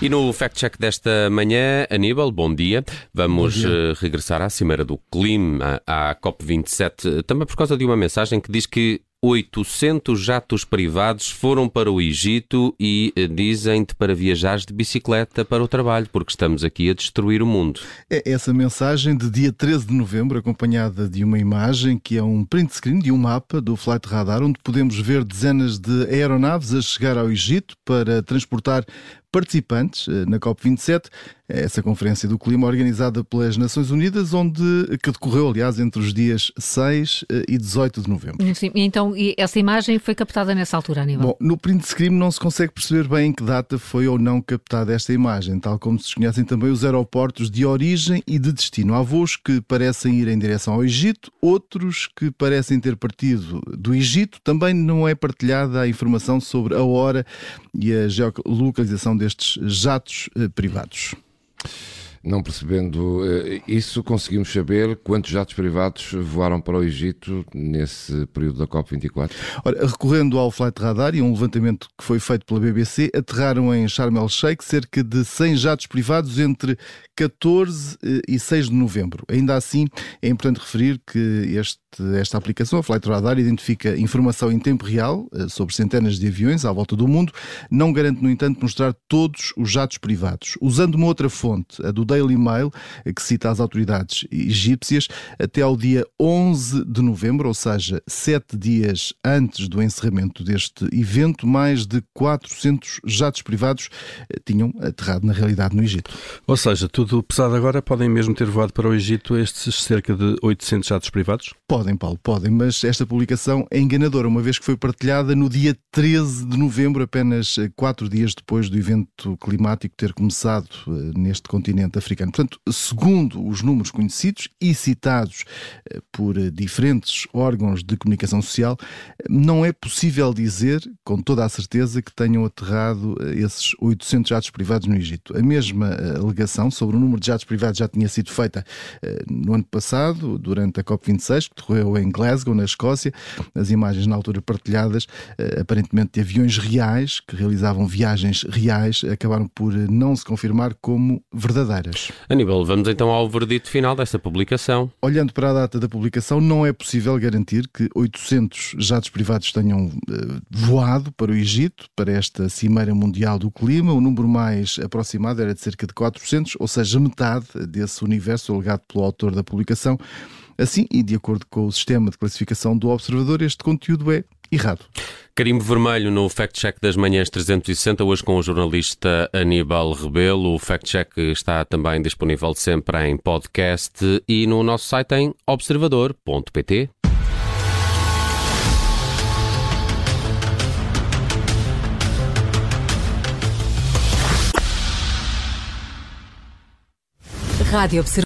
E no Fact Check desta manhã, Aníbal, bom dia. Vamos dia. eh, regressar à Cimeira do Clima, à COP27, também por causa de uma mensagem que diz que 800 jatos privados foram para o Egito e eh, dizem-te para viajares de bicicleta para o trabalho, porque estamos aqui a destruir o mundo. É essa mensagem de dia 13 de novembro, acompanhada de uma imagem que é um print screen de um mapa do Flight Radar, onde podemos ver dezenas de aeronaves a chegar ao Egito para transportar participantes eh, na COP27, essa conferência do clima organizada pelas Nações Unidas, onde que decorreu, aliás, entre os dias 6 eh, e 18 de novembro. Sim, então e essa imagem foi captada nessa altura, Aníbal? Bom, no print screen não se consegue perceber bem em que data foi ou não captada esta imagem, tal como se conhecem também os aeroportos de origem e de destino. Há voos que parecem ir em direção ao Egito, outros que parecem ter partido do Egito. Também não é partilhada a informação sobre a hora e a geolocalização destes jatos eh, privados. Não percebendo eh, isso, conseguimos saber quantos jatos privados voaram para o Egito nesse período da COP24? Ora, recorrendo ao Flight Radar e um levantamento que foi feito pela BBC, aterraram em Sharm el-Sheikh cerca de 100 jatos privados entre 14 e 6 de novembro. Ainda assim, é importante referir que este, esta aplicação, a Flight Radar, identifica informação em tempo real eh, sobre centenas de aviões à volta do mundo, não garante, no entanto, mostrar todos os jatos privados. Usando uma outra fonte, a do Daily Mail, eh, que cita as autoridades egípcias, até ao dia 11 de novembro, ou seja, sete dias antes do encerramento deste evento, mais de 400 jatos privados eh, tinham aterrado na realidade no Egito. Ou seja, tudo pesado agora, podem mesmo ter voado para o Egito estes cerca de 800 jatos privados? Podem, Paulo, podem, mas esta publicação é enganadora, uma vez que foi partilhada no dia 13 de novembro, apenas eh, quatro dias depois do evento climático ter começado eh, neste continente africano. Portanto, segundo os números conhecidos e citados eh, por diferentes órgãos de comunicação social, não é possível dizer com toda a certeza que tenham aterrado esses 800 jatos privados no Egito. A mesma alegação sobre o número de jatos privados já tinha sido feita no ano passado, durante a COP26, que decorreu em Glasgow, na Escócia. As imagens na altura partilhadas, eh, aparentemente de aviões reais, que realizavam viagens reais, acabaram por eh, não se confirmar como verdadeiras. Aníbal, vamos então ao verdito final desta publicação. Olhando para a data da publicação, não é possível garantir que 800 jatos privados tenham eh, voado para o Egito, para esta Cimeira Mundial do Clima. O número mais aproximado era de cerca de 400, ou seja, metade desse universo alegado pelo autor da publicação. Assim, e de acordo com o sistema de classificação do observador, este conteúdo é errado. Carimbo vermelho no Fact Check das Manhãs 360, hoje com o jornalista Aníbal Rebelo. O Fact Check está também disponível sempre em podcast e no nosso site em observador.pt. Rádio Observador.